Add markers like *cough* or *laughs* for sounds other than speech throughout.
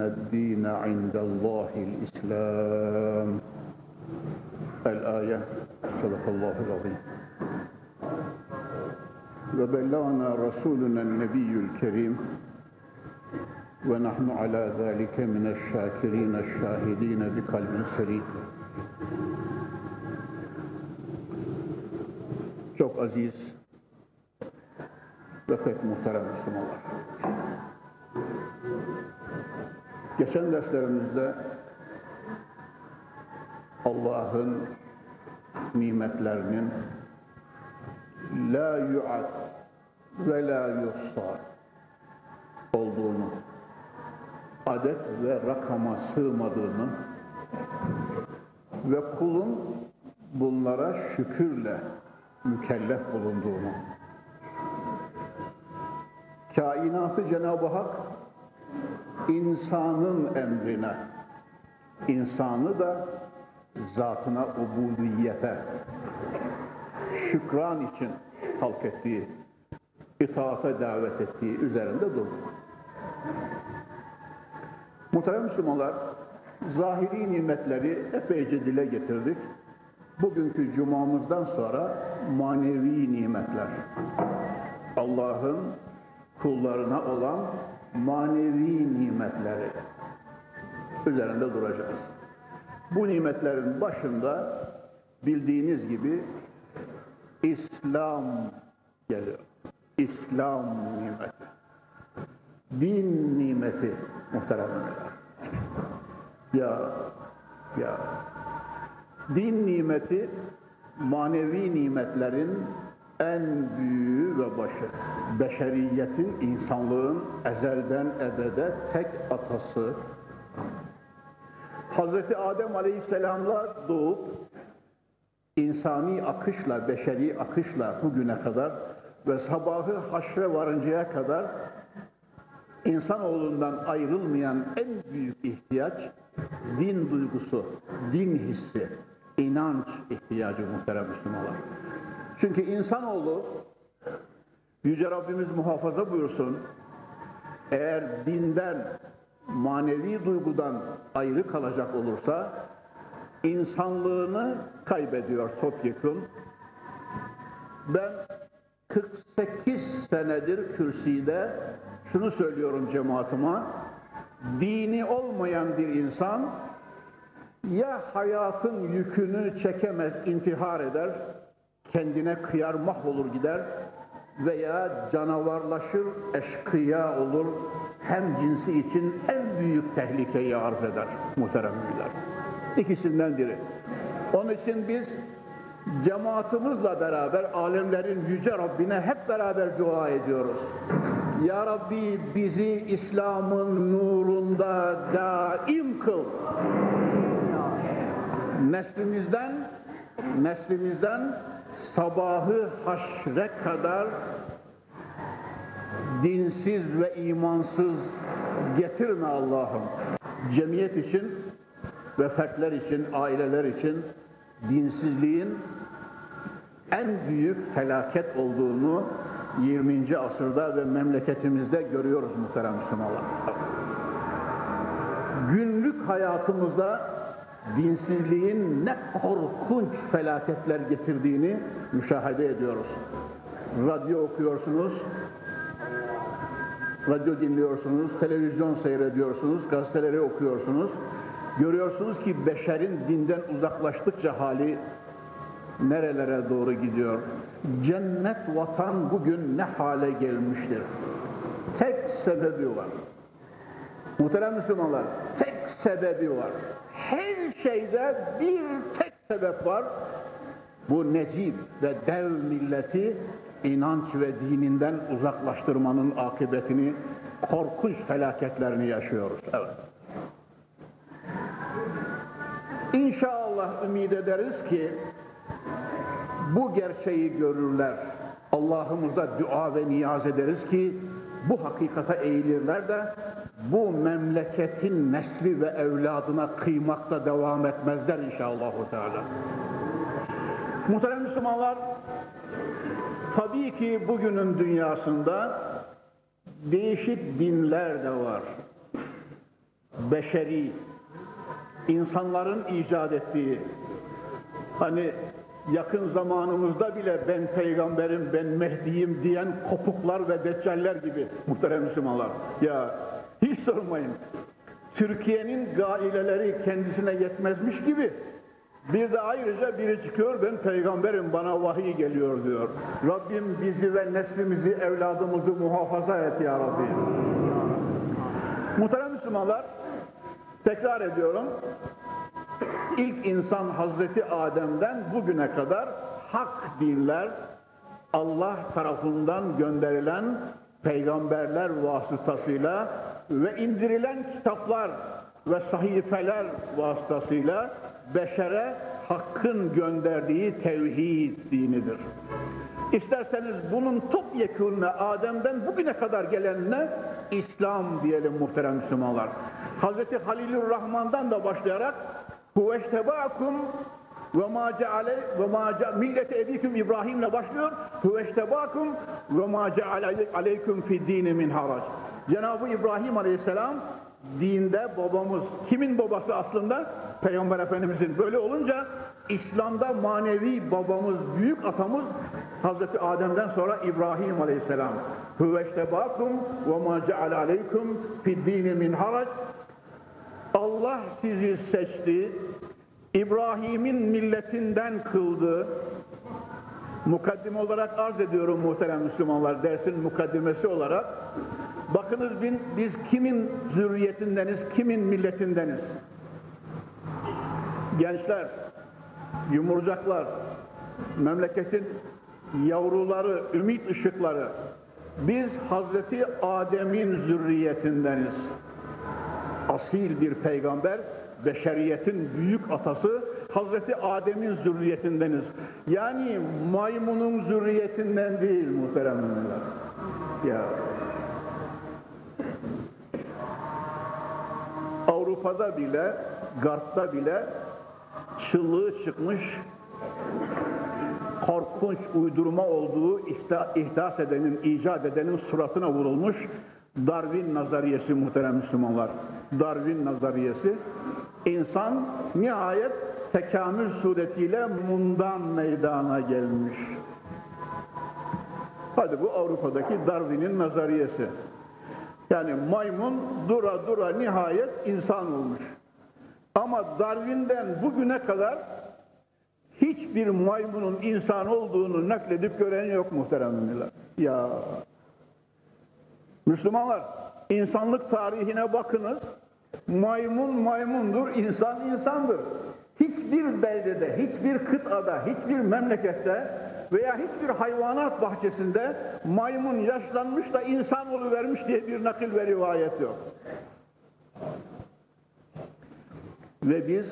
الدين عند الله الإسلام. الآية. صدق الله العظيم. وبلغنا رسولنا النبي الكريم ونحن على ذلك من الشاكرين الشاهدين بقلب سليم. Çok aziz ve pek muhterem Müslümanlar. Geçen derslerimizde Allah'ın nimetlerinin la yu'ad ve la yuhsa olduğunu, adet ve rakama sığmadığını ve kulun bunlara şükürle mükellef bulunduğunu, kainatı Cenab-ı Hak insanın emrine, insanı da zatına ubudiyete, şükran için halk ettiği, itaate davet ettiği üzerinde durdu. Muhterem Müslümanlar, zahiri nimetleri epeyce dile getirdik. Bugünkü cumamızdan sonra manevi nimetler, Allah'ın kullarına olan manevi nimetleri üzerinde duracağız. Bu nimetlerin başında bildiğiniz gibi İslam geliyor. İslam nimeti. Din nimeti muhteremler. Ya, ya. Din nimeti manevi nimetlerin en büyüğü ve başı. Beşeriyetin, insanlığın ezelden ebede tek atası. Hazreti Adem Aleyhisselam'la doğup insani akışla, beşeri akışla bugüne kadar ve sabahı haşre varıncaya kadar insanoğlundan ayrılmayan en büyük ihtiyaç din duygusu, din hissi, inanç ihtiyacı muhterem Müslümanlar. Çünkü insanoğlu Yüce Rabbimiz muhafaza buyursun eğer dinden, manevi duygudan ayrı kalacak olursa insanlığını kaybediyor topyekun. Ben 48 senedir kürsüde şunu söylüyorum cemaatime, dini olmayan bir insan ya hayatın yükünü çekemez, intihar eder, kendine kıyar mahvolur gider veya canavarlaşır, eşkıya olur, hem cinsi için en büyük tehlikeyi arz eder muhterem müminler. İkisinden biri. Onun için biz cemaatimizle beraber alemlerin yüce Rabbine hep beraber dua ediyoruz. Ya Rabbi bizi İslam'ın nurunda daim kıl. Neslimizden neslimizden sabahı haşre kadar dinsiz ve imansız getirme Allah'ım. Cemiyet için ve fertler için, aileler için dinsizliğin en büyük felaket olduğunu 20. asırda ve memleketimizde görüyoruz muhterem Müslümanlar. Günlük hayatımızda dinsizliğin ne korkunç felaketler getirdiğini müşahede ediyoruz. Radyo okuyorsunuz, radyo dinliyorsunuz, televizyon seyrediyorsunuz, gazeteleri okuyorsunuz. Görüyorsunuz ki beşerin dinden uzaklaştıkça hali nerelere doğru gidiyor. Cennet vatan bugün ne hale gelmiştir. Tek sebebi var. Muhterem Müslümanlar, tek sebebi var. Her şeyde bir tek sebep var. Bu necip ve dev milleti inanç ve dininden uzaklaştırmanın akıbetini korkunç felaketlerini yaşıyoruz. Evet. İnşallah ümit ederiz ki bu gerçeği görürler. Allah'ımıza dua ve niyaz ederiz ki bu hakikate eğilirler de bu memleketin nesli ve evladına kıymakta devam etmezler inşallah. Teala. Muhterem Müslümanlar, tabii ki bugünün dünyasında değişik dinler de var. Beşeri, insanların icat ettiği, hani yakın zamanımızda bile ben peygamberim, ben Mehdi'yim diyen kopuklar ve deccaller gibi muhterem Müslümanlar. Ya hiç sormayın. Türkiye'nin gaileleri kendisine yetmezmiş gibi bir de ayrıca biri çıkıyor ben peygamberim bana vahiy geliyor diyor. Rabbim bizi ve neslimizi evladımızı muhafaza et ya Rabbi. Muhterem Müslümanlar tekrar ediyorum ilk insan Hazreti Adem'den bugüne kadar hak dinler Allah tarafından gönderilen peygamberler vasıtasıyla ve indirilen kitaplar ve sahifeler vasıtasıyla beşere hakkın gönderdiği tevhid dinidir. İsterseniz bunun topyekununa Adem'den bugüne kadar gelenine İslam diyelim muhterem Müslümanlar. Hazreti Halilur Rahman'dan da başlayarak Huveştebâkum ve ma ceale ve ma millete ebikum İbrahim'le başlıyor. Huveştebâkum ve ma ceale aleyküm fi dini min harac. Cenab-ı İbrahim Aleyhisselam dinde babamız. Kimin babası aslında? Peygamber Efendimizin. Böyle olunca İslam'da manevi babamız, büyük atamız Hazreti Adem'den sonra İbrahim Aleyhisselam. Huveştebâkum ve ma ceale aleyküm fi dini min harac. Allah sizi seçti, İbrahim'in milletinden kıldı. Mukaddime olarak arz ediyorum muhterem Müslümanlar, dersin mukaddimesi olarak. Bakınız biz kimin zürriyetindeniz, kimin milletindeniz? Gençler, yumurcaklar, memleketin yavruları, ümit ışıkları. Biz Hazreti Adem'in zürriyetindeniz asil bir peygamber, beşeriyetin büyük atası Hazreti Adem'in zürriyetindeniz. Yani maymunun zürriyetinden değil muhteremler. Ya. Avrupa'da bile, Garp'ta bile çıllığı çıkmış korkunç uydurma olduğu ihdas edenin, icat edenin suratına vurulmuş Darwin nazariyesi muhterem Müslümanlar. Darwin nazariyesi insan nihayet tekamül suretiyle mundan meydana gelmiş. Hadi bu Avrupa'daki Darwin'in nazariyesi. Yani maymun dura dura nihayet insan olmuş. Ama Darwin'den bugüne kadar hiçbir maymunun insan olduğunu nakledip gören yok muhteremler. Ya Müslümanlar insanlık tarihine bakınız. Maymun maymundur, insan insandır. Hiçbir beldede, hiçbir kıtada, hiçbir memlekette veya hiçbir hayvanat bahçesinde maymun yaşlanmış da insan vermiş diye bir nakil ve rivayet yok. Ve biz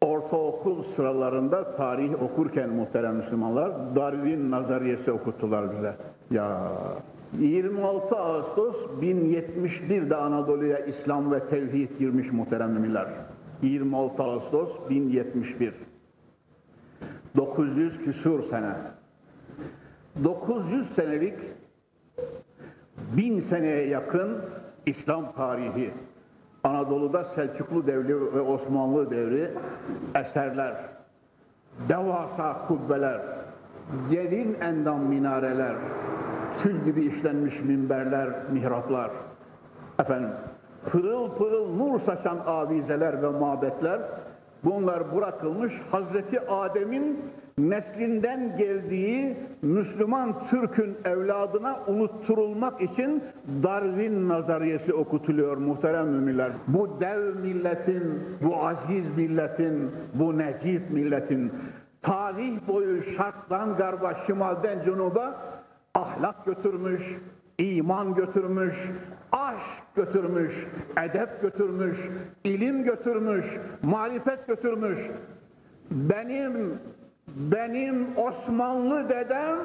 ortaokul sıralarında tarih okurken muhterem Müslümanlar Darwin nazariyesi okuttular bize. Ya 26 Ağustos 1071'de Anadolu'ya İslam ve tevhid girmiş muhterem müminler. 26 Ağustos 1071. 900 küsur sene. 900 senelik bin seneye yakın İslam tarihi. Anadolu'da Selçuklu devri ve Osmanlı devri eserler, devasa kubbeler, derin endam minareler, tül gibi işlenmiş minberler, mihraplar, efendim, pırıl pırıl nur saçan avizeler ve mabetler, bunlar bırakılmış Hazreti Adem'in neslinden geldiği Müslüman Türk'ün evladına unutturulmak için Darwin nazariyesi okutuluyor muhterem müminler. Bu dev milletin, bu aziz milletin, bu necip milletin tarih boyu şarttan garba, şimalden cunuba ahlak götürmüş, iman götürmüş, aşk götürmüş, edep götürmüş, ilim götürmüş, marifet götürmüş. Benim benim Osmanlı dedem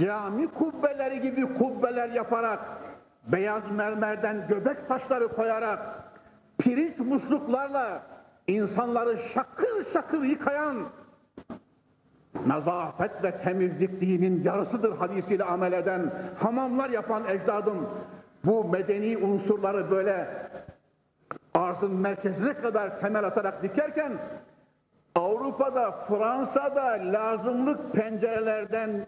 cami kubbeleri gibi kubbeler yaparak beyaz mermerden göbek taşları koyarak pirinç musluklarla insanları şakır şakır yıkayan nazafet ve temizlik dinin yarısıdır hadisiyle amel eden hamamlar yapan ecdadım bu medeni unsurları böyle arzın merkezine kadar temel atarak dikerken Avrupa'da, Fransa'da lazımlık pencerelerden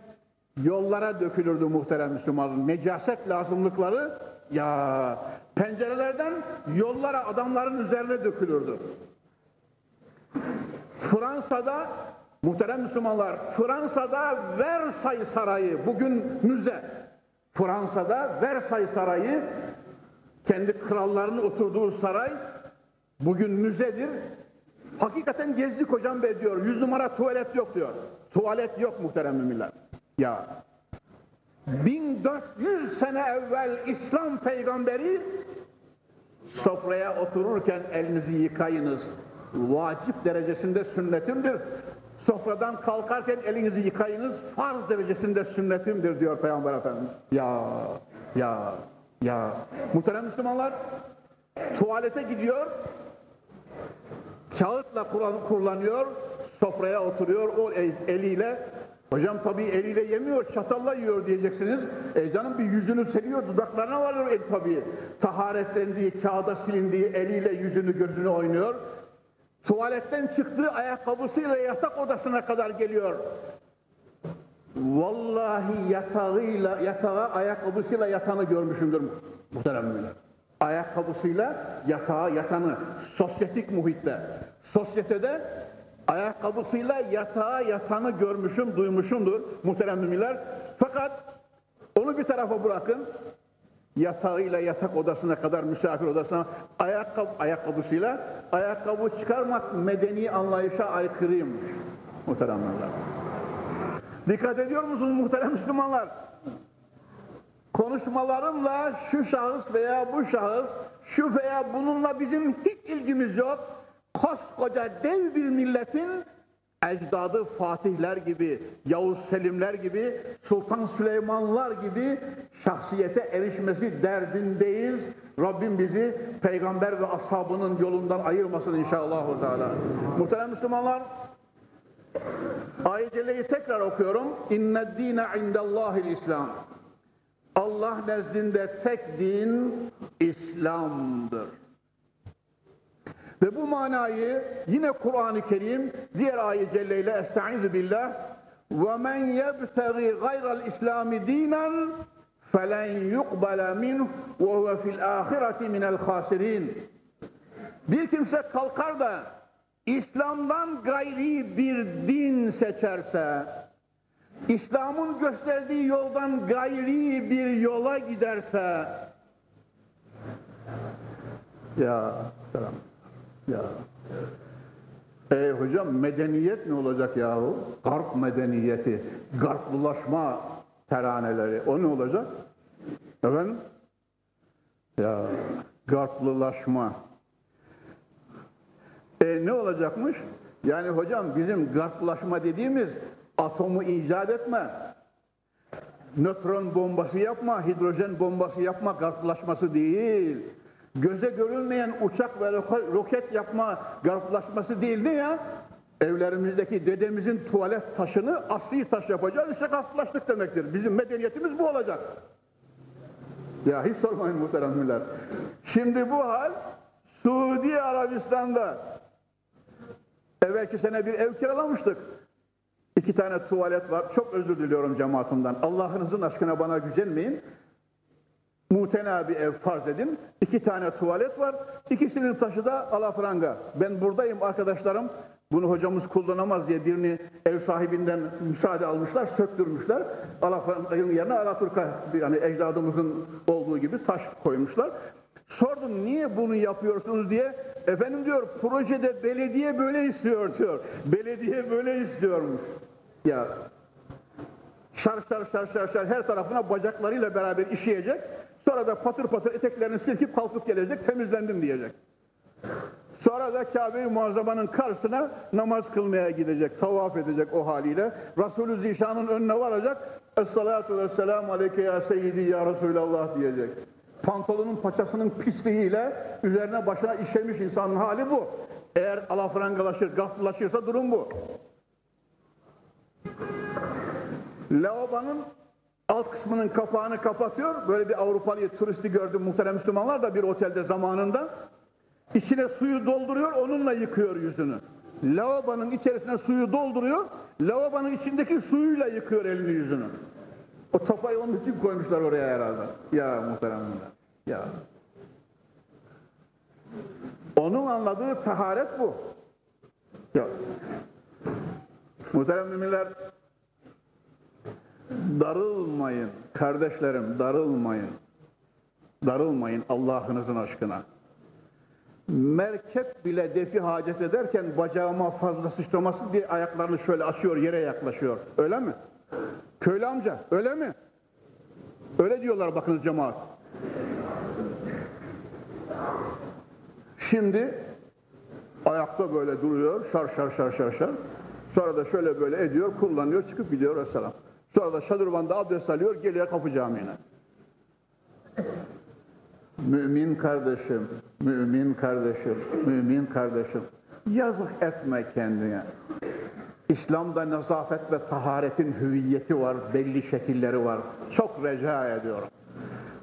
yollara dökülürdü muhterem Müslümanın. Necaset lazımlıkları ya pencerelerden yollara adamların üzerine dökülürdü. Fransa'da muhterem Müslümanlar Fransa'da Versailles Sarayı bugün müze. Fransa'da Versailles Sarayı kendi krallarının oturduğu saray bugün müzedir. Hakikaten gezdik hocam be diyor. Yüz numara tuvalet yok diyor. Tuvalet yok muhterem müminler. Ya 1400 sene evvel İslam peygamberi sofraya otururken elinizi yıkayınız. Vacip derecesinde sünnetimdir. Sofradan kalkarken elinizi yıkayınız. Farz derecesinde sünnetimdir diyor Peygamber Efendimiz. Ya, ya, ya. Muhterem Müslümanlar tuvalete gidiyor. Kağıtla kullanıyor. Sofraya oturuyor o eliyle Hocam tabii eliyle yemiyor, çatalla yiyor diyeceksiniz. E canım bir yüzünü seriyor, dudaklarına varıyor el tabii. Taharetlendiği, kağıda silindiği eliyle yüzünü gözünü oynuyor. Tuvaletten çıktığı ayakkabısıyla yatak odasına kadar geliyor. Vallahi yatağıyla, yatağa ayakkabısıyla yatanı görmüşümdür muhterem müminler. Ayakkabısıyla yatağa yatanı, sosyetik muhitte. Sosyetede ayakkabısıyla yatağa yatanı görmüşüm, duymuşumdur muhterem müminler. Fakat onu bir tarafa bırakın. Yatağıyla yatak odasına kadar misafir odasına ayakkabı, ayakkabısıyla ayakkabı çıkarmak medeni anlayışa aykırıymış muhteremler. Dikkat ediyor musunuz muhterem Müslümanlar? Konuşmalarımla şu şahıs veya bu şahıs, şu veya bununla bizim hiç ilgimiz yok koskoca dev bir milletin ecdadı Fatihler gibi, Yavuz Selimler gibi, Sultan Süleymanlar gibi şahsiyete erişmesi derdindeyiz. Rabbim bizi peygamber ve ashabının yolundan ayırmasın inşallah. Muhterem Müslümanlar, ayet tekrar okuyorum. İnned dine indellahil İslam. Allah nezdinde tek din İslam'dır. Ve bu manayı yine Kur'an-ı Kerim diğer ayet celleyle estaizu billah yebtegi gayral islami dinen felen yuqbala minhu ve huve fil ahireti minel khasirin bir kimse kalkar da İslam'dan gayri bir din seçerse İslam'ın gösterdiği yoldan gayri bir yola giderse ya selam ya. E hocam medeniyet ne olacak yahu? Garp medeniyeti, garplılaşma teraneleri. O ne olacak? Efendim? Ya garplılaşma. E ne olacakmış? Yani hocam bizim garplaşma dediğimiz atomu icat etme, nötron bombası yapma, hidrojen bombası yapma garplaşması değil göze görünmeyen uçak ve roket yapma garplaşması değil ne ya? Evlerimizdeki dedemizin tuvalet taşını asli taş yapacağız. İşte garplaştık demektir. Bizim medeniyetimiz bu olacak. Ya hiç sormayın muhteremler. Şimdi bu hal Suudi Arabistan'da evvelki sene bir ev kiralamıştık. İki tane tuvalet var. Çok özür diliyorum cemaatimden. Allah'ınızın aşkına bana gücenmeyin. Mutena bir ev farz edin. İki tane tuvalet var. İkisinin taşı da alafranga. Ben buradayım arkadaşlarım. Bunu hocamız kullanamaz diye birini ev sahibinden müsaade almışlar, söktürmüşler. Alafranganın yerine Alaturka yani ecdadımızın olduğu gibi taş koymuşlar. Sordum niye bunu yapıyorsunuz diye. Efendim diyor projede belediye böyle istiyor diyor. Belediye böyle istiyormuş. Ya Şar şar şar şar şar her tarafına bacaklarıyla beraber işeyecek. Sonra da patır patır eteklerini silkip kalkıp gelecek, temizlendim diyecek. Sonra da Kabe-i Muazzama'nın karşısına namaz kılmaya gidecek, tavaf edecek o haliyle. Resulü Zişan'ın önüne varacak. Esselatu vesselamu aleyke ya seyyidi ya Resulallah diyecek. Pantolonun paçasının pisliğiyle üzerine başına işemiş insanın hali bu. Eğer alafrangalaşır, gaflaşırsa durum bu. Lavabonun alt kısmının kapağını kapatıyor. Böyle bir Avrupalı turisti gördüm muhterem Müslümanlar da bir otelde zamanında. İçine suyu dolduruyor, onunla yıkıyor yüzünü. Lavabonun içerisine suyu dolduruyor, lavabonun içindeki suyuyla yıkıyor elini yüzünü. O tapayı onun için koymuşlar oraya herhalde. Ya muhteremler. Ya. Onun anladığı taharet bu. Ya. Muhterem müminler, darılmayın kardeşlerim, darılmayın. Darılmayın Allah'ınızın aşkına. Merkep bile defi hacet ederken bacağıma fazla sıçraması diye ayaklarını şöyle açıyor, yere yaklaşıyor. Öyle mi? Köylü amca, öyle mi? Öyle diyorlar bakınız cemaat. Şimdi ayakta böyle duruyor, şar şar şar şar şar. Sonra da şöyle böyle ediyor, kullanıyor, çıkıp gidiyor Vesselam. Sonra da şadırvanda abdest alıyor, geliyor kapı camiine. Mümin kardeşim, mümin kardeşim, mümin kardeşim. Yazık etme kendine. İslam'da nezafet ve taharetin hüviyeti var, belli şekilleri var. Çok rica ediyorum.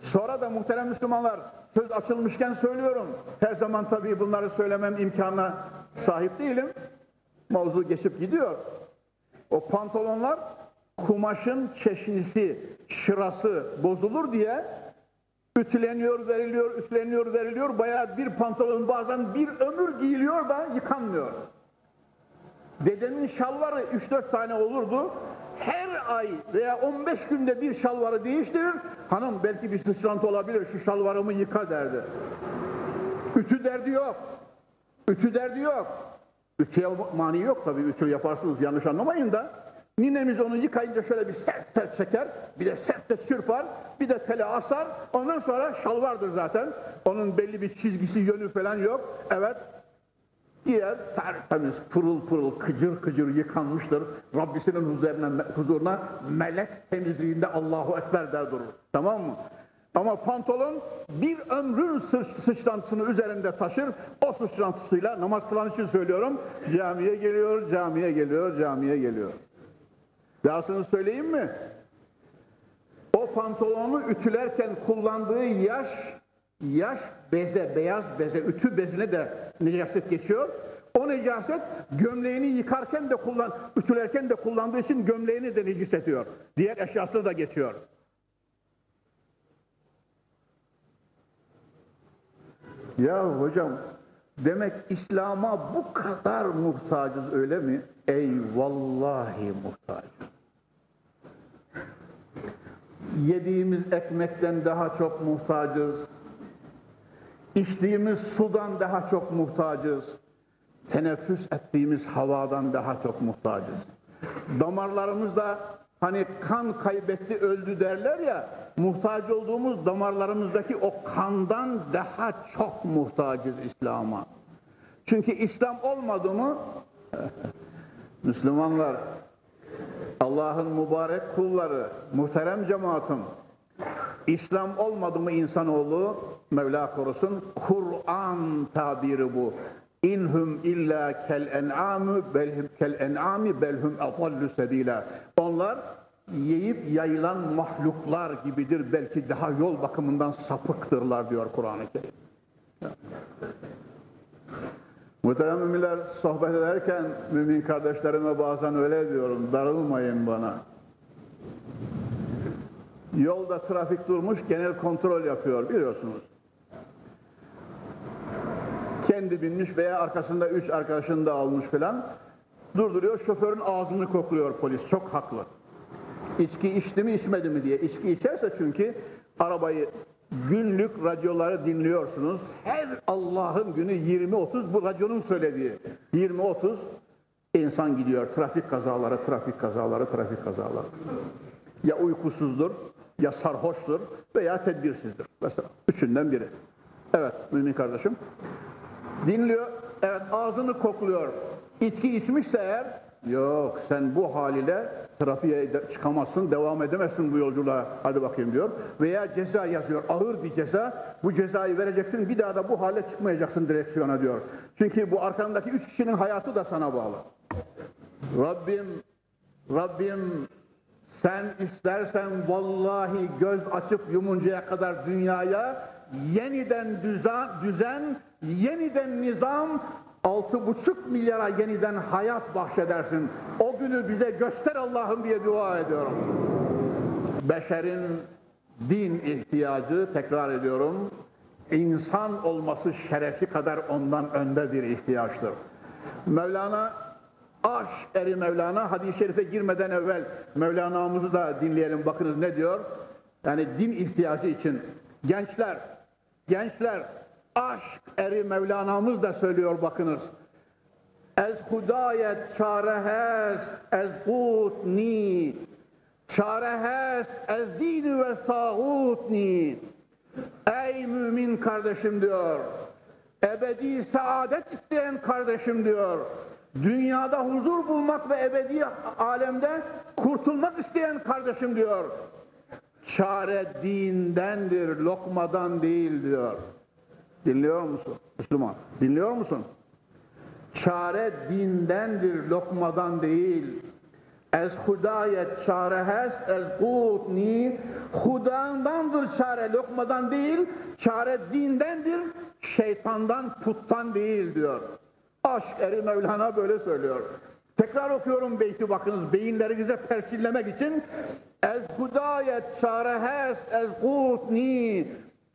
Sonra da muhterem Müslümanlar, söz açılmışken söylüyorum. Her zaman tabii bunları söylemem imkanına sahip değilim. Mavzu geçip gidiyor. O pantolonlar kumaşın çeşnisi, şırası bozulur diye ütüleniyor, veriliyor, üstleniyor, veriliyor. Bayağı bir pantolon bazen bir ömür giyiliyor da yıkanmıyor. Dedemin şalvarı 3-4 tane olurdu. Her ay veya 15 günde bir şalvarı değiştirir. Hanım belki bir sıçrantı olabilir şu şalvarımı yıka derdi. Ütü derdi yok. Ütü derdi yok. Ütüye mani yok tabii ütü yaparsınız yanlış anlamayın da. Ninemiz onu yıkayınca şöyle bir sert sert çeker, bir de sert de çırpar, bir de tele asar. Ondan sonra şalvardır zaten. Onun belli bir çizgisi, yönü falan yok. Evet, Diğer tertemiz, pırıl pırıl, kıcır kıcır yıkanmıştır. Rabbisinin huzuruna, huzuruna melek temizliğinde Allahu Ekber der durur. Tamam mı? Ama pantolon bir ömrün sıçrantısını üzerinde taşır. O sıçrantısıyla namaz kılan için söylüyorum. Camiye geliyor, camiye geliyor, camiye geliyor. Dahasını söyleyeyim mi? O pantolonu ütülerken kullandığı yaş yaş beze, beyaz beze, ütü bezine de necaset geçiyor. O necaset gömleğini yıkarken de kullan, ütülerken de kullandığı için gömleğini de necis ediyor. Diğer eşyasını da geçiyor. Ya hocam demek İslam'a bu kadar muhtacız öyle mi? Ey vallahi muhtacız. Yediğimiz ekmekten daha çok muhtacız İçtiğimiz sudan daha çok muhtacız. Teneffüs ettiğimiz havadan daha çok muhtacız. Damarlarımızda hani kan kaybetti öldü derler ya muhtaç olduğumuz damarlarımızdaki o kandan daha çok muhtacız İslam'a. Çünkü İslam olmadı mı *laughs* Müslümanlar Allah'ın mübarek kulları, muhterem cemaatim İslam olmadı mı insanoğlu Mevla korusun Kur'an tabiri bu. İnhum illa kel en'amü belhum kel en'ami belhum adallu sebila. Onlar yiyip yayılan mahluklar gibidir. Belki daha yol bakımından sapıktırlar diyor Kur'an-ı Kerim. Muhterem müminler sohbet ederken mümin kardeşlerime bazen öyle diyorum. Darılmayın bana. Yolda trafik durmuş genel kontrol yapıyor biliyorsunuz. Kendi binmiş veya arkasında üç arkadaşını da almış falan. Durduruyor şoförün ağzını kokluyor polis. Çok haklı. İçki içti mi içmedi mi diye. İçki içerse çünkü arabayı günlük radyoları dinliyorsunuz. Her Allah'ın günü 20-30 bu radyonun söylediği. 20-30 insan gidiyor. Trafik kazaları, trafik kazaları, trafik kazaları. Ya uykusuzdur, ya sarhoştur veya tedbirsizdir. Mesela üçünden biri. Evet mümin kardeşim. Dinliyor, evet ağzını kokluyor. İçki içmişse eğer, yok sen bu haliyle trafiğe çıkamazsın, devam edemezsin bu yolculuğa, hadi bakayım diyor. Veya ceza yazıyor, ağır bir ceza, bu cezayı vereceksin, bir daha da bu hale çıkmayacaksın direksiyona diyor. Çünkü bu arkandaki üç kişinin hayatı da sana bağlı. Rabbim, Rabbim sen istersen vallahi göz açıp yumuncaya kadar dünyaya yeniden düzen, düzen yeniden nizam, altı buçuk milyara yeniden hayat bahşedersin. O günü bize göster Allah'ım diye dua ediyorum. Beşerin din ihtiyacı, tekrar ediyorum, insan olması şerefi kadar ondan önde bir ihtiyaçtır. Mevlana Aş eri Mevlana hadis-i şerife girmeden evvel Mevlana'mızı da dinleyelim bakınız ne diyor? Yani din ihtiyacı için gençler, gençler aşk eri Mevlana'mız da söylüyor bakınız. Ez hudayet çarehes ez ni çarehes ez dini ve ni Ey mümin kardeşim diyor. Ebedi saadet isteyen kardeşim diyor dünyada huzur bulmak ve ebedi alemde kurtulmak isteyen kardeşim diyor. Çare dindendir, lokmadan değil diyor. Dinliyor musun Müslüman? Dinliyor musun? Çare dindendir, lokmadan değil. Ez hudayet çarehes ez kutni Hudandandır çare, lokmadan değil. Çare dindendir, şeytandan, puttan değil diyor. Aşk eri Mevlana böyle söylüyor. Tekrar okuyorum beyti bakınız beyinlerinize perçinlemek için. Ez hudayet çarehes ez kutni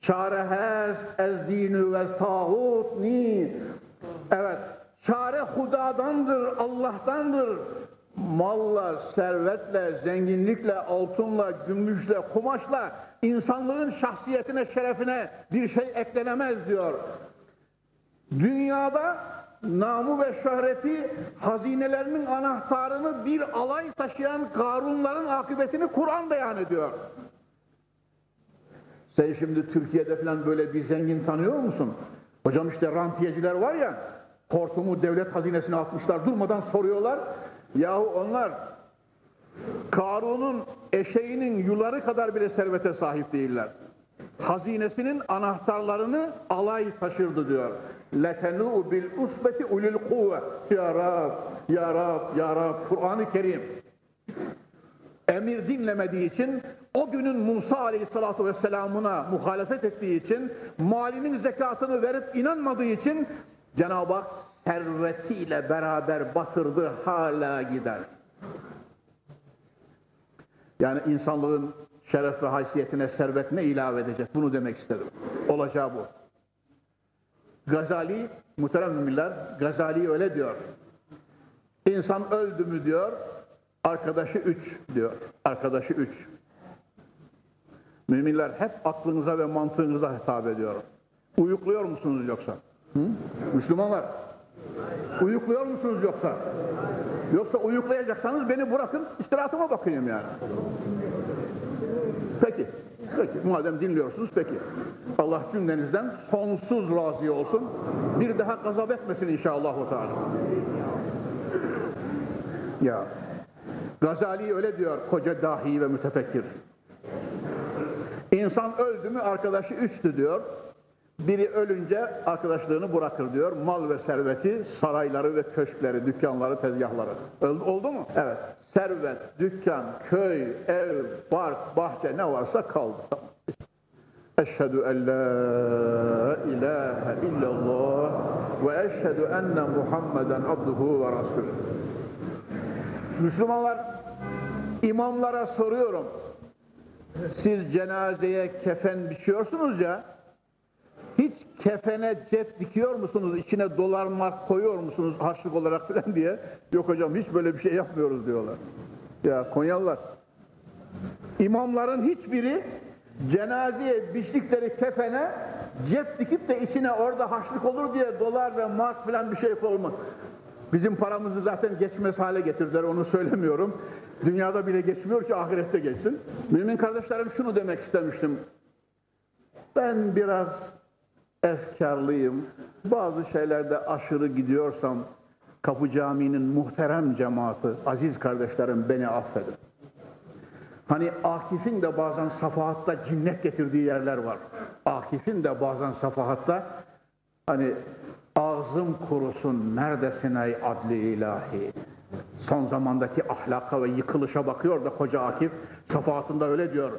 çarehes ez dinu ve ni. Evet, çare hudadandır, Allah'tandır. Malla, servetle, zenginlikle, altınla, gümüşle, kumaşla insanlığın şahsiyetine, şerefine bir şey eklenemez diyor. Dünyada namı ve şöhreti hazinelerinin anahtarını bir alay taşıyan Karunların akıbetini Kur'an beyan ediyor. Sen şimdi Türkiye'de falan böyle bir zengin tanıyor musun? Hocam işte rantiyeciler var ya, hortumu devlet hazinesine atmışlar, durmadan soruyorlar. Yahu onlar Karun'un eşeğinin yuları kadar bile servete sahip değiller. Hazinesinin anahtarlarını alay taşırdı diyor. Letenu bil usbeti ulul kuvve. Ya Rab, Ya Rab, Ya Rab. Kur'an-ı Kerim Emir dinlemediği için, o günün Musa Aleyhisselatü Vesselam'ına muhalefet ettiği için, malinin zekatını verip inanmadığı için, Cenab-ı Hak servetiyle beraber batırdı, hala gider. Yani insanlığın şeref ve haysiyetine servet ne ilave edecek? Bunu demek istedim. Olacağı bu. Gazali, muhterem müminler, Gazali öyle diyor. İnsan öldü mü diyor, arkadaşı üç diyor. Arkadaşı üç. Müminler hep aklınıza ve mantığınıza hitap ediyor. Uyukluyor musunuz yoksa? Hı? Müslümanlar, uyukluyor musunuz yoksa? Yoksa uyuklayacaksanız beni bırakın, istirahatıma bakayım yani. Peki. Peki madem dinliyorsunuz peki. Allah cümlenizden sonsuz razı olsun. Bir daha gazap etmesin inşallah. Ya Gazali öyle diyor koca dahi ve mütefekkir. İnsan öldü mü arkadaşı üçtü diyor. Biri ölünce arkadaşlığını bırakır diyor. Mal ve serveti, sarayları ve köşkleri, dükkanları, tezgahları. Oldu mu? Evet servet, dükkan, köy, ev, park, bahçe ne varsa kaldı. Eşhedü en la ilahe illallah ve eşhedü enne Muhammeden abduhu ve rasulü. Müslümanlar, imamlara soruyorum. Siz cenazeye kefen biçiyorsunuz ya, hiç kefene cep dikiyor musunuz, içine dolar mark koyuyor musunuz harçlık olarak falan diye. Yok hocam hiç böyle bir şey yapmıyoruz diyorlar. Ya Konyalılar. İmamların hiçbiri cenazeye biçtikleri kefene cep dikip de içine orada harçlık olur diye dolar ve mark falan bir şey koyma. Bizim paramızı zaten geçmez hale getirdiler onu söylemiyorum. Dünyada bile geçmiyor ki ahirette geçsin. Mümin kardeşlerim şunu demek istemiştim. Ben biraz efkarlıyım. Bazı şeylerde aşırı gidiyorsam Kapı Camii'nin muhterem cemaati, aziz kardeşlerim beni affedin. Hani Akif'in de bazen safahatta cinnet getirdiği yerler var. Akif'in de bazen safahatta hani ağzım kurusun neredesin ey adli ilahi. Son zamandaki ahlaka ve yıkılışa bakıyor da koca Akif safahatında öyle diyor.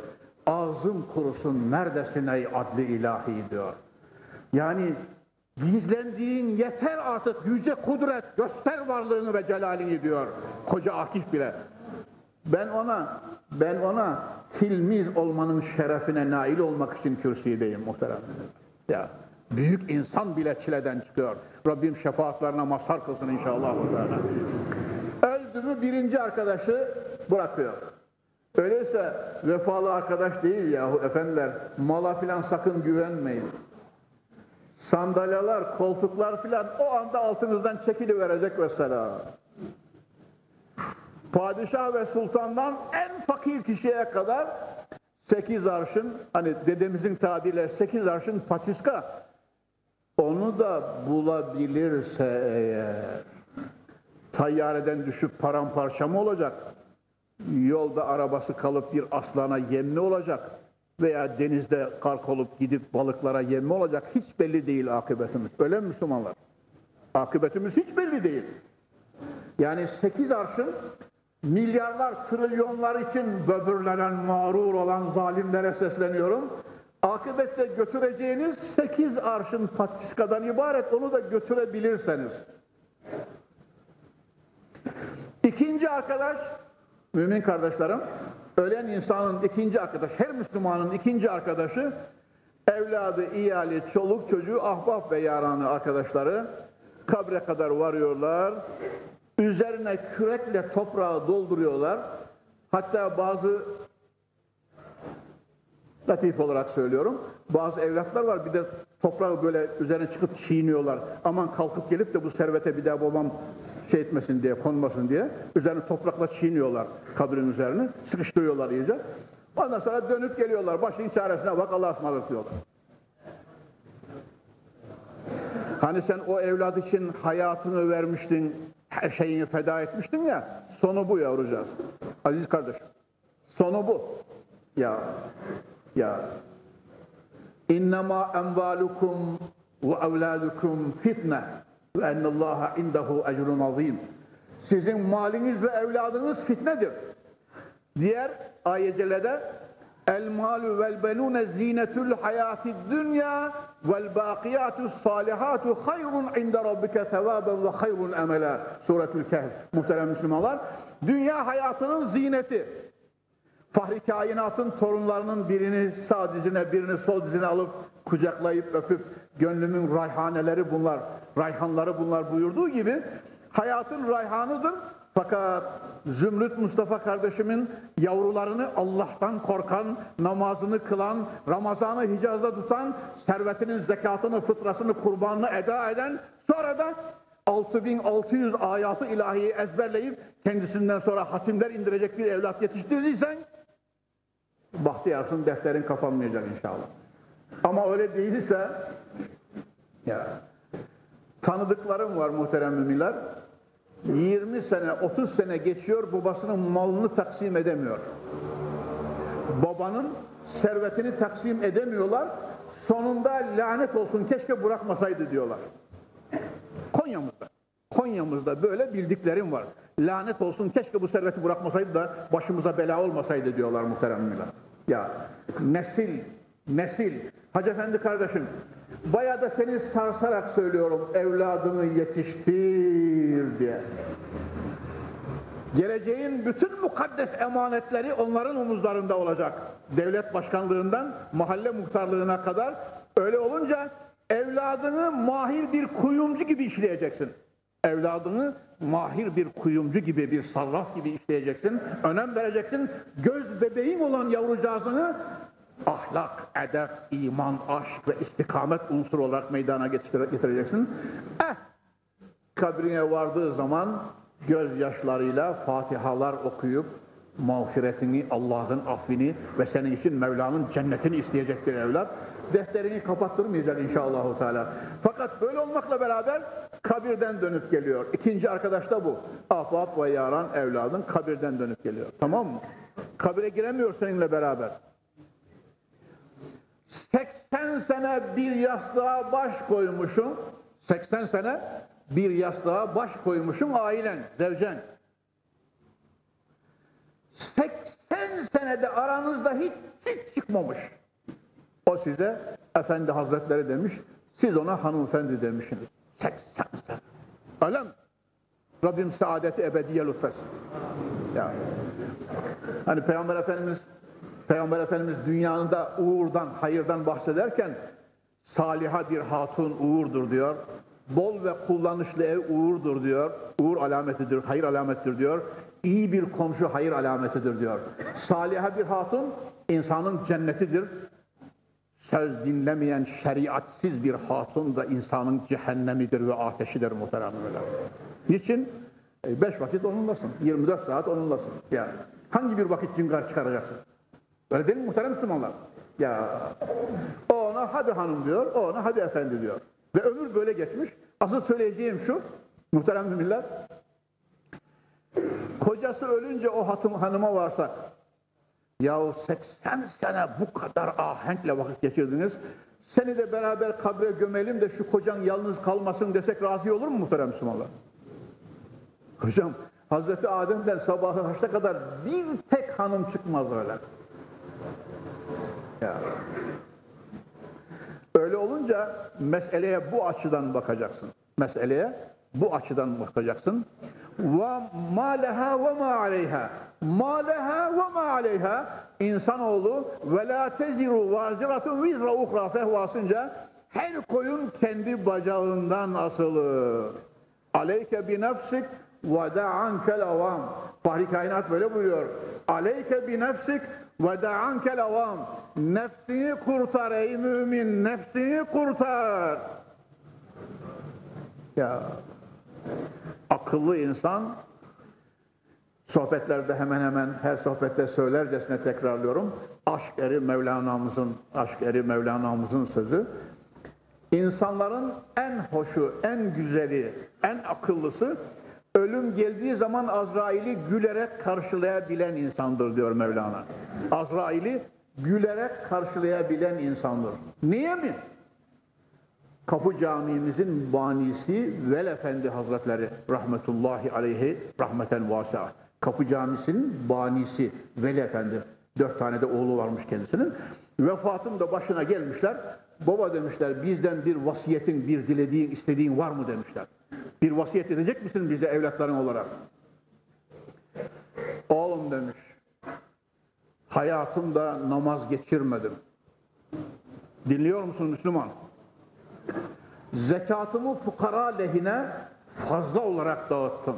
Ağzım kurusun neredesin ey adli ilahi diyor. Yani gizlendiğin yeter artık yüce kudret göster varlığını ve celalini diyor koca Akif bile. Ben ona ben ona tilmiz olmanın şerefine nail olmak için kürsüdeyim muhterem. Ya büyük insan bile çileden çıkıyor. Rabbim şefaatlerine mazhar kılsın inşallah. Öldü mü birinci arkadaşı bırakıyor. Öyleyse vefalı arkadaş değil yahu efendiler. Mala filan sakın güvenmeyin. Sandalyeler, koltuklar filan o anda altınızdan çekiliverecek mesela. Padişah ve sultandan en fakir kişiye kadar sekiz arşın, hani dedemizin tabiriyle sekiz arşın patiska, onu da bulabilirse eğer, tayyareden düşüp paramparça mı olacak? Yolda arabası kalıp bir aslana yemli olacak? Veya denizde kark olup gidip balıklara yemli olacak? Hiç belli değil akıbetimiz. Öyle mi Müslümanlar? Akıbetimiz hiç belli değil. Yani sekiz arşın milyarlar, trilyonlar için böbürlenen, mağrur olan zalimlere sesleniyorum. Akıbette götüreceğiniz sekiz arşın patiskadan ibaret, onu da götürebilirseniz. İkinci arkadaş, mümin kardeşlerim, ölen insanın ikinci arkadaş, her Müslümanın ikinci arkadaşı, evladı, iyali, çoluk, çocuğu, ahbap ve yaranı arkadaşları kabre kadar varıyorlar. Üzerine kürekle toprağı dolduruyorlar. Hatta bazı latif olarak söylüyorum. Bazı evlatlar var bir de toprağı böyle üzerine çıkıp çiğniyorlar. Aman kalkıp gelip de bu servete bir daha babam şey etmesin diye, konmasın diye. Üzerine toprakla çiğniyorlar kabrin üzerine. Sıkıştırıyorlar iyice. Ondan sonra dönüp geliyorlar. Başın çaresine bak Allah'a ısmarladık diyorlar. Hani sen o evlat için hayatını vermiştin, her şeyini feda etmiştin ya, sonu bu yavrucağız. Aziz kardeşim, sonu bu. Ya, ya. İnnemâ envâlukum ve evlâdukum fitne ve ennallâhe indehu ecrun azîm. Sizin maliniz ve evladınız fitnedir. Diğer ayecelerde El malu vel benune zinetul hayati dünya vel bakiyatus salihatu hayrun inde rabbike sevaben ve hayrun emela. Suretül Kehf. Muhterem Müslümanlar. Dünya hayatının zineti. Fahri kainatın torunlarının birini sağ dizine, birini sol dizine alıp kucaklayıp öpüp gönlümün rayhaneleri bunlar, rayhanları bunlar buyurduğu gibi hayatın rayhanıdır. Fakat Zümrüt Mustafa kardeşimin yavrularını Allah'tan korkan, namazını kılan, Ramazan'ı Hicaz'da tutan, servetinin zekatını, fıtrasını, kurbanını eda eden, sonra da 6600 ayatı ilahiyi ezberleyip kendisinden sonra hatimler indirecek bir evlat yetiştirdiysen bahtiyarsın defterin kapanmayacak inşallah. Ama öyle değilse ya tanıdıklarım var muhterem müminler 20 sene, 30 sene geçiyor, babasının malını taksim edemiyor. Babanın servetini taksim edemiyorlar. Sonunda lanet olsun keşke bırakmasaydı diyorlar. Konya'mızda. Konya'mızda böyle bildiklerim var. Lanet olsun keşke bu serveti bırakmasaydı da başımıza bela olmasaydı diyorlar muhteremler. Ya nesil, nesil. Hacı Efendi kardeşim, bayağı da seni sarsarak söylüyorum evladını yetiştir diye. Geleceğin bütün mukaddes emanetleri onların omuzlarında olacak. Devlet başkanlığından mahalle muhtarlığına kadar öyle olunca evladını mahir bir kuyumcu gibi işleyeceksin. Evladını mahir bir kuyumcu gibi, bir sarraf gibi işleyeceksin. Önem vereceksin. Göz bebeğin olan yavrucağızını ahlak, edep, iman, aşk ve istikamet unsuru olarak meydana getireceksin. Eh, kabrine vardığı zaman gözyaşlarıyla fatihalar okuyup mağfiretini, Allah'ın affini ve senin için Mevla'nın cennetini isteyecek bir evlat. Defterini kapattırmayacak inşallah. Teala. Fakat böyle olmakla beraber kabirden dönüp geliyor. İkinci arkadaş da bu. Ahbap ve yaran evladın kabirden dönüp geliyor. Tamam mı? Kabire giremiyor seninle beraber. 80 sene bir yastığa baş koymuşum. 80 sene bir yastığa baş koymuşum ailen, zevcen. 80 senede aranızda hiç, hiç çıkmamış. O size efendi hazretleri demiş, siz ona hanımefendi demişsiniz. 80 mi? Rabbim saadeti ebediye lütfesin. Ya. Hani Peygamber Efendimiz Peygamber Efendimiz dünyada uğurdan, hayırdan bahsederken saliha bir hatun uğurdur diyor. Bol ve kullanışlı ev uğurdur diyor. Uğur alametidir, hayır alametidir diyor. İyi bir komşu hayır alametidir diyor. Saliha bir hatun insanın cennetidir. Söz dinlemeyen şeriatsiz bir hatun da insanın cehennemidir ve ateşidir muhteremler. Niçin? E, beş vakit onunlasın. 24 saat onunlasın. Yani hangi bir vakit cingar çıkaracaksın? Öyle değil mi muhterem Müslümanlar? Ya o ona hadi hanım diyor, o ona hadi efendi diyor. Ve ömür böyle geçmiş. Asıl söyleyeceğim şu, muhterem müminler, kocası ölünce o hatım, hanıma varsa, yahu 80 sene bu kadar ahenkle vakit geçirdiniz, seni de beraber kabre gömelim de şu kocan yalnız kalmasın desek razı olur mu muhterem Müslümanlar? Hocam, Hazreti Adem'den sabahı haçta kadar bir tek hanım çıkmaz öyle. Ya. Öyle olunca meseleye bu açıdan bakacaksın. Meseleye bu açıdan bakacaksın. Ve ma leha ve ma aleyha. Ma leha ve ma aleyha. İnsanoğlu ve la teziru vaziratun vizra uhra fehvasınca her koyun kendi bacağından asılır. Aleyke bi nefsik ve da'ankel avam. Fahri kainat böyle buyuruyor. Aleyke bi nefsik ve da'ankel avam. Nefsini kurtar ey mümin, nefsini kurtar. Ya akıllı insan sohbetlerde hemen hemen her sohbette söylercesine tekrarlıyorum. Aşk eri Mevlana'mızın, aşk eri Mevlana'mızın sözü. İnsanların en hoşu, en güzeli, en akıllısı ölüm geldiği zaman Azrail'i gülerek karşılayabilen insandır diyor Mevlana. Azrail'i gülerek karşılayabilen insandır. Niye mi? Kapı Camimizin banisi Vel Efendi Hazretleri rahmetullahi aleyhi rahmeten vasa. Kapı Camisi'nin banisi Vel Efendi. Dört tane de oğlu varmış kendisinin. Vefatın da başına gelmişler. Baba demişler bizden bir vasiyetin, bir dilediğin, istediğin var mı demişler. Bir vasiyet edecek misin bize evlatların olarak? Oğlum demiş. Hayatımda namaz geçirmedim. Dinliyor musun Müslüman? Zekatımı fukara lehine fazla olarak dağıttım.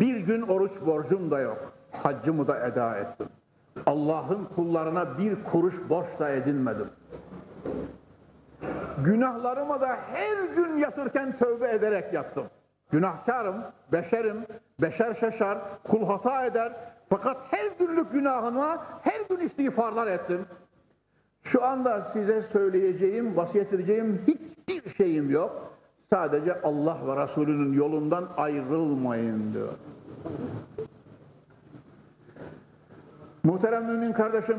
Bir gün oruç borcum da yok. Haccımı da eda ettim. Allah'ın kullarına bir kuruş borç da edinmedim. Günahlarıma da her gün yatırken tövbe ederek yattım. Günahkarım, beşerim, beşer şaşar, kul hata eder. Fakat her günlük günahıma her gün istiğfarlar ettim. Şu anda size söyleyeceğim, vasiyet edeceğim hiçbir şeyim yok. Sadece Allah ve Resulünün yolundan ayrılmayın diyor. Muhterem mümin kardeşim,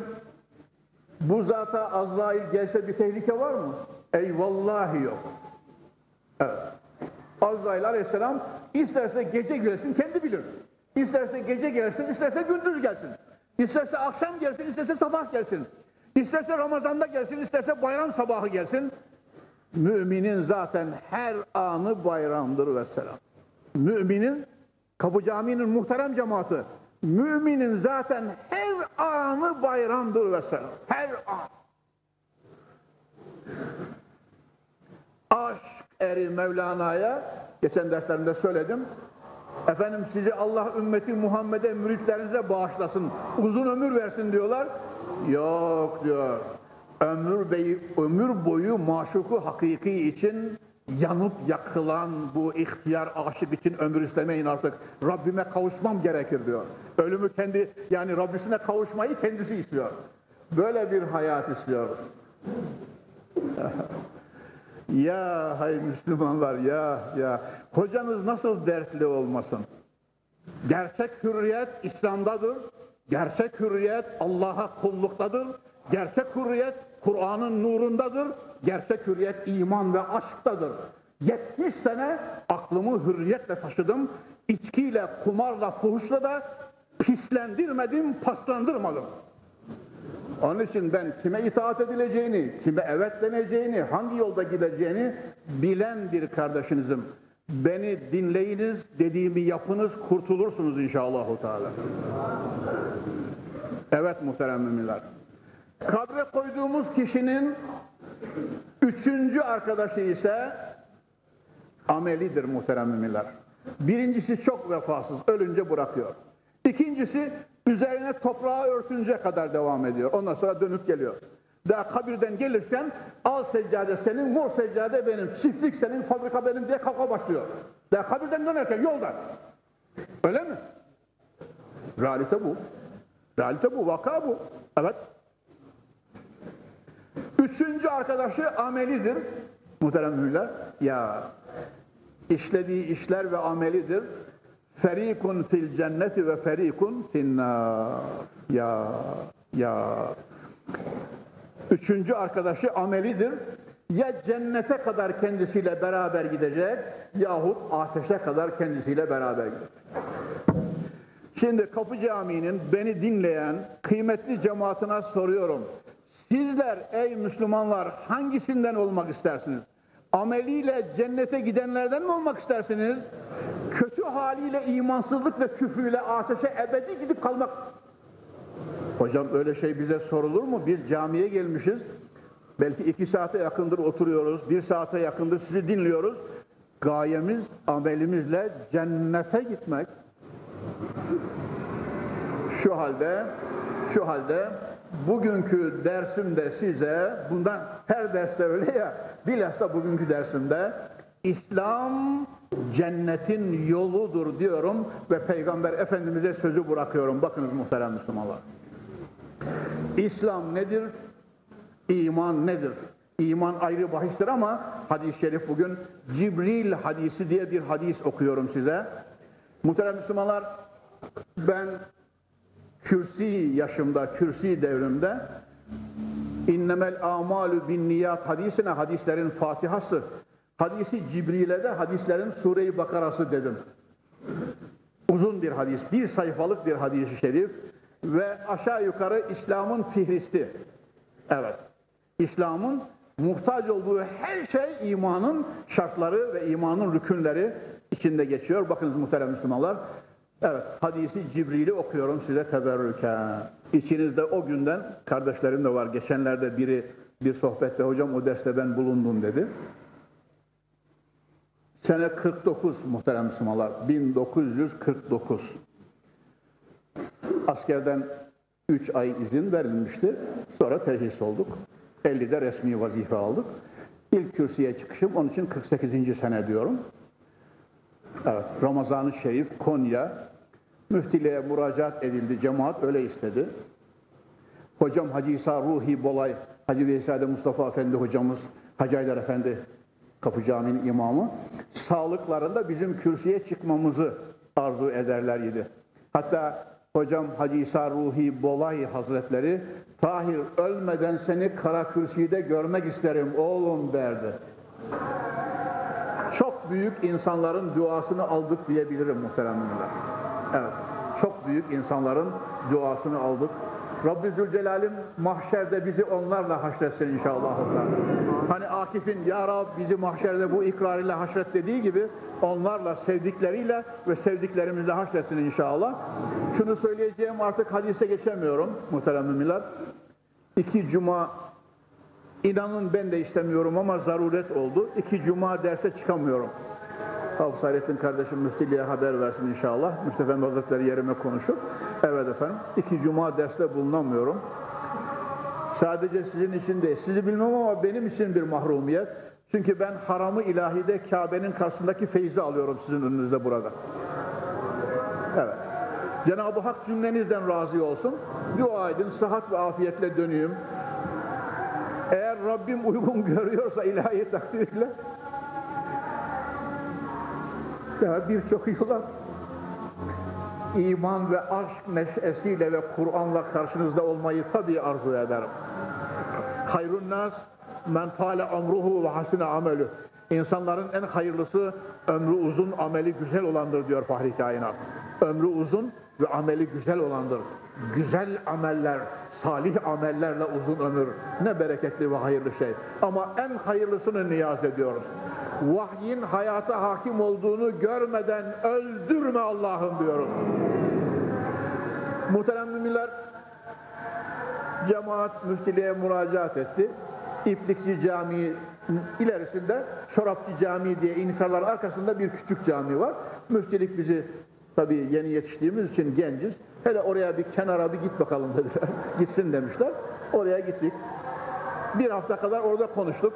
bu zata Azrail gelse bir tehlike var mı? Eyvallahi yok. Evet. Azrail aleyhisselam isterse gece gelsin kendi bilir. İsterse gece gelsin, isterse gündüz gelsin. İsterse akşam gelsin, isterse sabah gelsin. İsterse Ramazan'da gelsin, isterse bayram sabahı gelsin. Müminin zaten her anı bayramdır ve selam. Müminin, Kapı Camii'nin muhterem cemaati, müminin zaten her anı bayramdır ve selam. Her an. Aşk eri Mevlana'ya, geçen derslerimde söyledim, efendim sizi Allah ümmeti Muhammed'e, müritlerinize bağışlasın, uzun ömür versin diyorlar. Yok diyor. Ömür, beyi, ömür boyu maşuku hakiki için yanıp yakılan bu ihtiyar aşık için ömür istemeyin artık. Rabbime kavuşmam gerekir diyor. Ölümü kendi yani Rabbisine kavuşmayı kendisi istiyor. Böyle bir hayat istiyoruz. *laughs* ya hay Müslümanlar ya ya hocanız nasıl dertli olmasın? Gerçek hürriyet İslam'dadır. Gerçek hürriyet Allah'a kulluktadır. Gerçek hürriyet Kur'an'ın nurundadır. Gerçek hürriyet iman ve aşktadır. 70 sene aklımı hürriyetle taşıdım. İçkiyle, kumarla, fuhuşla da pislendirmedim, paslandırmadım. Onun için ben kime itaat edileceğini, kime evet deneceğini, hangi yolda gideceğini bilen bir kardeşinizim. Beni dinleyiniz, dediğimi yapınız, kurtulursunuz inşallah. Evet muhterem müminler. Kabre koyduğumuz kişinin üçüncü arkadaşı ise amelidir muhterem müminler. Birincisi çok vefasız, ölünce bırakıyor. İkincisi üzerine toprağı örtünce kadar devam ediyor. Ondan sonra dönüp geliyor. Daha kabirden gelirken al seccade senin, mor seccade benim, çiftlik senin, fabrika benim diye kavga başlıyor. Daha kabirden dönerken yolda. Öyle mi? Realite bu. Realite bu, vaka bu. Evet. Üçüncü arkadaşı amelidir. Muhterem müller. Ya işlediği işler ve amelidir. Ferikun fil cenneti ve ferikun finnar. Ya ya Üçüncü arkadaşı amelidir. Ya cennete kadar kendisiyle beraber gidecek yahut ateşe kadar kendisiyle beraber gidecek. Şimdi Kapı Camii'nin beni dinleyen kıymetli cemaatine soruyorum. Sizler ey Müslümanlar hangisinden olmak istersiniz? Ameliyle cennete gidenlerden mi olmak istersiniz? Kötü haliyle imansızlık ve küfrüyle ateşe ebedi gidip kalmak Hocam öyle şey bize sorulur mu? Biz camiye gelmişiz. Belki iki saate yakındır oturuyoruz. Bir saate yakındır sizi dinliyoruz. Gayemiz amelimizle cennete gitmek. Şu halde şu halde bugünkü dersimde size bundan her derste öyle ya bilhassa bugünkü dersimde İslam cennetin yoludur diyorum ve Peygamber Efendimiz'e sözü bırakıyorum. Bakınız muhterem Müslümanlar. İslam nedir? İman nedir? İman ayrı bahistir ama hadis-i şerif bugün Cibril hadisi diye bir hadis okuyorum size. Muhterem Müslümanlar ben kürsi yaşımda, kürsi devrimde innemel amalu bin niyat hadisine hadislerin fatihası hadisi Cibril'e de hadislerin Sure-i Bakarası dedim. Uzun bir hadis, bir sayfalık bir hadis-i şerif ve aşağı yukarı İslam'ın fihristi. Evet. İslam'ın muhtaç olduğu her şey imanın şartları ve imanın rükünleri içinde geçiyor. Bakınız muhterem Müslümanlar. Evet, hadisi Cibril'i okuyorum size teberrüken. İçinizde o günden kardeşlerim de var. Geçenlerde biri bir sohbette hocam o derste ben bulundum dedi. Sene 49 muhterem Müslümanlar. 1949. Askerden 3 ay izin verilmişti. Sonra teşhis olduk. 50'de resmi vazife aldık. İlk kürsüye çıkışım onun için 48. sene diyorum. Evet, Ramazan-ı Şerif, Konya, müftiliğe müracaat edildi, cemaat öyle istedi. Hocam Hacı İsa Ruhi Bolay, Hacı Veysade Mustafa Efendi hocamız, Hacı Aydar Efendi, Kapı Camii'nin imamı, sağlıklarında bizim kürsüye çıkmamızı arzu ederler idi. Hatta Hocam Hacı İsa Ruhi Bolay Hazretleri Tahir ölmeden seni kara kürsüde görmek isterim oğlum derdi. Büyük insanların duasını aldık diyebilirim muhteremler. Evet. Çok büyük insanların duasını aldık. Rabbi Zülcelal'im mahşerde bizi onlarla haşretsin inşallah. Hani Akif'in Ya Rab bizi mahşerde bu ikrarıyla haşret dediği gibi onlarla sevdikleriyle ve sevdiklerimizle haşretsin inşallah. Şunu söyleyeceğim artık hadise geçemiyorum muhterem müminler. İki cuma inanın ben de istemiyorum ama zaruret oldu. İki cuma derse çıkamıyorum. Hafız Hayrettin kardeşim müftiliğe haber versin inşallah. Efendi Hazretleri yerime konuşur. Evet efendim. iki cuma derste bulunamıyorum. Sadece sizin için değil. Sizi bilmem ama benim için bir mahrumiyet. Çünkü ben haramı ilahide Kabe'nin karşısındaki feyzi alıyorum sizin önünüzde burada. Evet. Cenab-ı Hak cümlenizden razı olsun. Dua edin, sıhhat ve afiyetle döneyim. Rabbim uygun görüyorsa ilahi takdirle ya birçok yılan iman ve aşk neşesiyle ve Kur'an'la karşınızda olmayı tabii arzu ederim. Hayrun nas men tale amruhu ve hasine amelü. İnsanların en hayırlısı ömrü uzun, ameli güzel olandır diyor Fahri Kainat. Ömrü uzun ve ameli güzel olandır. Güzel ameller, salih amellerle uzun ömür ne bereketli ve hayırlı şey. Ama en hayırlısını niyaz ediyoruz. Vahyin hayata hakim olduğunu görmeden öldürme Allah'ım diyoruz. Muhterem müminler, cemaat müftiliğe müracaat etti. İplikçi Camii ilerisinde Çorapçı Camii diye insanlar arkasında bir küçük cami var. Müftilik bizi tabii yeni yetiştiğimiz için genciz. Hele oraya bir kenara bir git bakalım dediler. *laughs* Gitsin demişler. Oraya gittik. Bir hafta kadar orada konuştuk.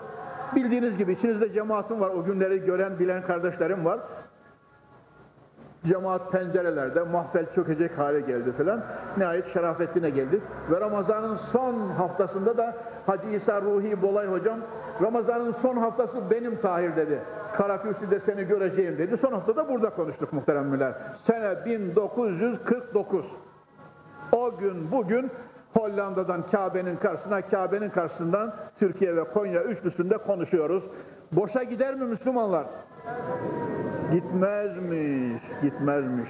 Bildiğiniz gibi içinizde cemaatim var. O günleri gören, bilen kardeşlerim var. Cemaat pencerelerde mahfel çökecek hale geldi filan. Nihayet Şerafettin'e geldik. Ve Ramazan'ın son haftasında da Hacı İsa Ruhi Bolay hocam Ramazan'ın son haftası benim Tahir dedi. Karakürsü'de seni göreceğim dedi. Son haftada burada konuştuk muhteremler. Sene 1949. O gün bugün Hollanda'dan Kabe'nin karşısına, Kabe'nin karşısından Türkiye ve Konya üçlüsünde konuşuyoruz. Boşa gider mi Müslümanlar? Gitmezmiş, gitmezmiş.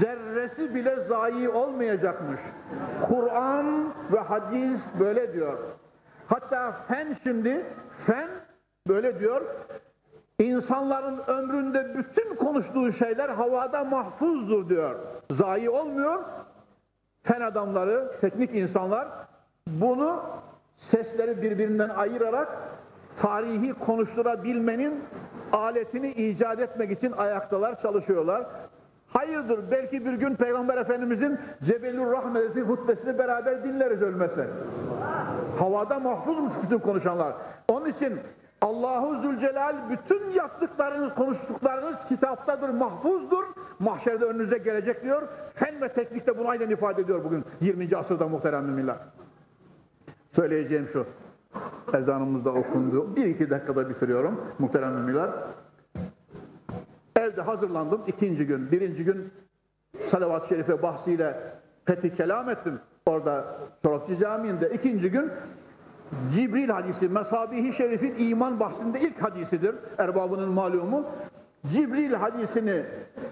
Zerresi bile zayi olmayacakmış. Kur'an ve hadis böyle diyor. Hatta fen şimdi, fen böyle diyor. İnsanların ömründe bütün konuştuğu şeyler havada mahfuzdur diyor. Zayi olmuyor. Fen adamları, teknik insanlar bunu sesleri birbirinden ayırarak tarihi konuşturabilmenin aletini icat etmek için ayaktalar, çalışıyorlar. Hayırdır, belki bir gün Peygamber Efendimizin Cebelur Rahmetesi hutbesini beraber dinleriz ölmese. Havada mahfuzmuş bütün konuşanlar. Onun için Allahu Zülcelal bütün yaptıklarınız, konuştuklarınız kitaptadır, mahfuzdur. Mahşerde önünüze gelecek diyor. Fen ve teknikte bunu aynen ifade ediyor bugün 20. asırda muhterem müminler. Söyleyeceğim şu. Ezanımızda okundu. Bir iki dakikada bitiriyorum muhterem müminler. Evde hazırlandım ikinci gün. Birinci gün salavat-ı şerife bahsiyle fethi kelam ettim. Orada Çorapçı Camii'nde. ikinci gün Cibril hadisi, Mesabihi Şerif'in iman bahsinde ilk hadisidir. Erbabının malumu. Cibril hadisini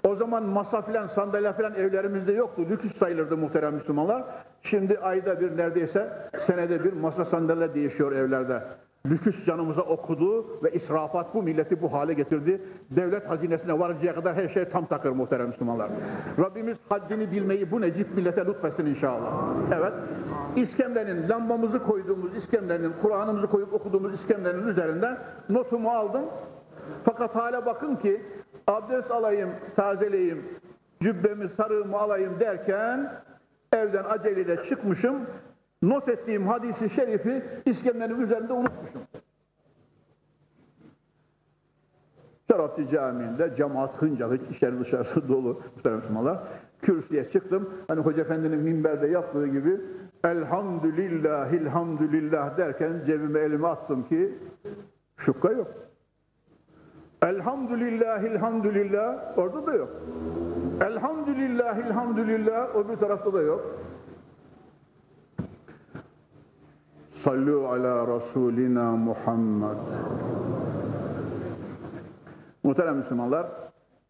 o zaman masa filan sandalye filan evlerimizde yoktu. Lüks sayılırdı muhterem Müslümanlar. Şimdi ayda bir neredeyse senede bir masa sandalye değişiyor evlerde. Lüküs canımıza okudu ve israfat bu milleti bu hale getirdi. Devlet hazinesine varıncaya kadar her şey tam takır muhterem Müslümanlar. Rabbimiz haddini bilmeyi bu necip millete lütfetsin inşallah. Evet, iskemlenin, lambamızı koyduğumuz iskemlenin, Kur'an'ımızı koyup okuduğumuz iskemlenin üzerinden notumu aldım. Fakat hala bakın ki abdest alayım, tazeleyim, cübbemi, sarığımı alayım derken evden aceleyle çıkmışım. Not ettiğim hadisi şerifi iskemlenin üzerinde unutmuşum. Şarapçı Camii'nde cemaat hınca hıç içeri dışarısı dolu Müslümanlar. Kürsüye çıktım. Hani Hoca Efendi'nin minberde yaptığı gibi Elhamdülillah, ilhamdülillah derken cebime elimi attım ki şukka yok. Elhamdülillah, ilhamdülillah orada da yok. Elhamdülillah, ilhamdülillah o bir tarafta da yok. Sallu ala Resulina Muhammed. Muhterem Müslümanlar,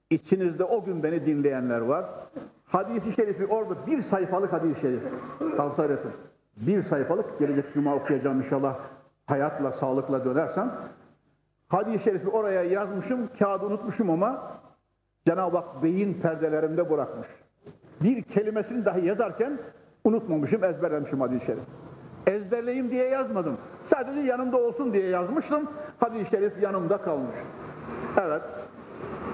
içinizde o gün beni dinleyenler var. Hadisi şerifi orada bir sayfalık hadis-i şerif. Tavsiye. Bir sayfalık gelecek cuma okuyacağım inşallah. Hayatla, sağlıkla dönersem. Hadis-i şerifi oraya yazmışım, kağıdı unutmuşum ama Cenab-ı Hak beyin perdelerimde bırakmış. Bir kelimesini dahi yazarken unutmamışım, ezberlemişim hadis-i şerif. Ezberleyeyim diye yazmadım. Sadece yanımda olsun diye yazmıştım. Hadis-i şerif yanımda kalmış. Evet.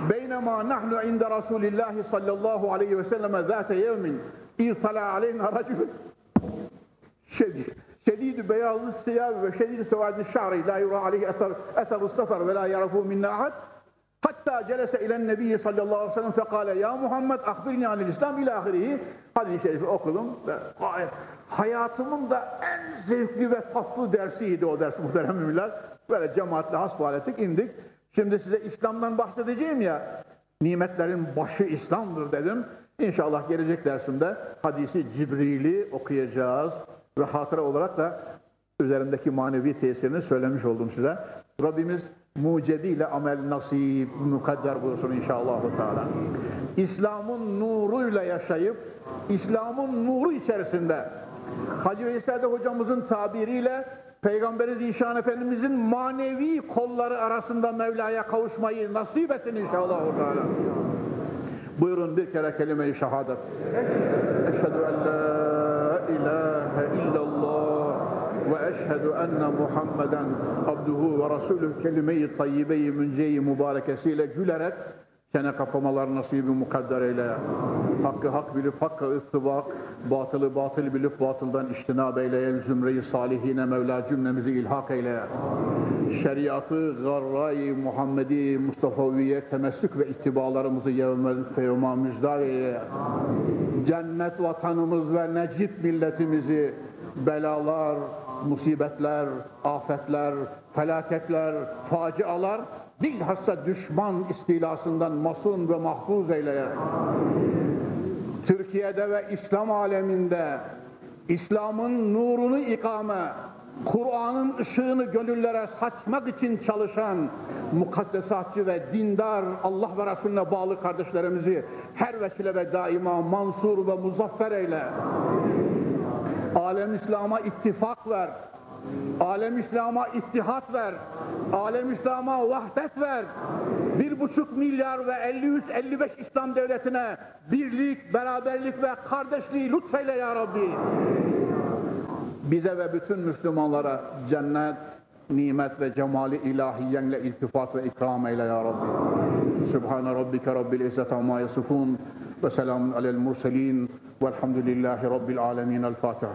Beynema nahnu inde Resulillahi sallallahu aleyhi ve selleme zâte yevmin irtala aleyna racülün şedid, şedid beyazlı siyah ve şedid sevadi şa'ri la yura aleyhi eser eseru sefer ve la yarafu minna ahad hatta celese ilen nebiyyi sallallahu aleyhi ve sellem fekale ya Muhammed ahbirni anil İslam ila ahirihi hadis-i şerifi okudum hayatımın da en zevkli ve tatlı dersiydi o ders muhterem müminler. Böyle cemaatle hasbihal ettik indik. Şimdi size İslam'dan bahsedeceğim ya nimetlerin başı İslam'dır dedim. İnşallah gelecek dersimde hadisi Cibril'i okuyacağız ve hatıra olarak da üzerindeki manevi tesirini söylemiş oldum size. Rabbimiz mucediyle amel nasip, mukadder buyursun inşallah. Teala. İslam'ın nuruyla yaşayıp, İslam'ın nuru içerisinde Hacı Veysel hocamızın tabiriyle Peygamberi Zişan Efendimizin manevi kolları arasında Mevla'ya kavuşmayı nasip etsin inşallah. Teala. Buyurun bir kere kelime-i şehadet. Eşhedü en la ilahe illallah ve eşhedü enne Muhammeden abduhu ve rasulüh kelime-i tayyibe-i münce-i mübarekesiyle gülerek çene kapamalar nasibi mukadder eyle. Hakkı hak bilip hakka ıttibak, batılı batıl bilip batıldan iştinab eyle. Zümre-i salihine Mevla cümlemizi ilhak eyle. Şeriatı, garra-i Muhammedi, Mustafa'viye temessük ve ittibalarımızı yevmel feyuma müjdar eyle. Cennet vatanımız ve necip milletimizi belalar, musibetler, afetler, felaketler, facialar bilhassa düşman istilasından masun ve mahfuz eyle. Türkiye'de ve İslam aleminde İslam'ın nurunu ikame, Kur'an'ın ışığını gönüllere saçmak için çalışan mukaddesatçı ve dindar Allah ve Resulüne bağlı kardeşlerimizi her vesile ve daima mansur ve muzaffer eyle. Alem İslam'a ittifak ver. Alem İslam'a ittihat ver. Alem İslam'a vahdet ver. Bir buçuk milyar ve 53-55 İslam devletine birlik, beraberlik ve kardeşliği lütfeyle ya Rabbi. Bize ve bütün Müslümanlara cennet, nimet ve cemali ilahiyenle iltifat ve ikram eyle ya Rabbi. Sübhane Rabbike Rabbil İzzet amma yasifun ve selamun alel murselin velhamdülillahi Rabbil alemin. El Fatiha.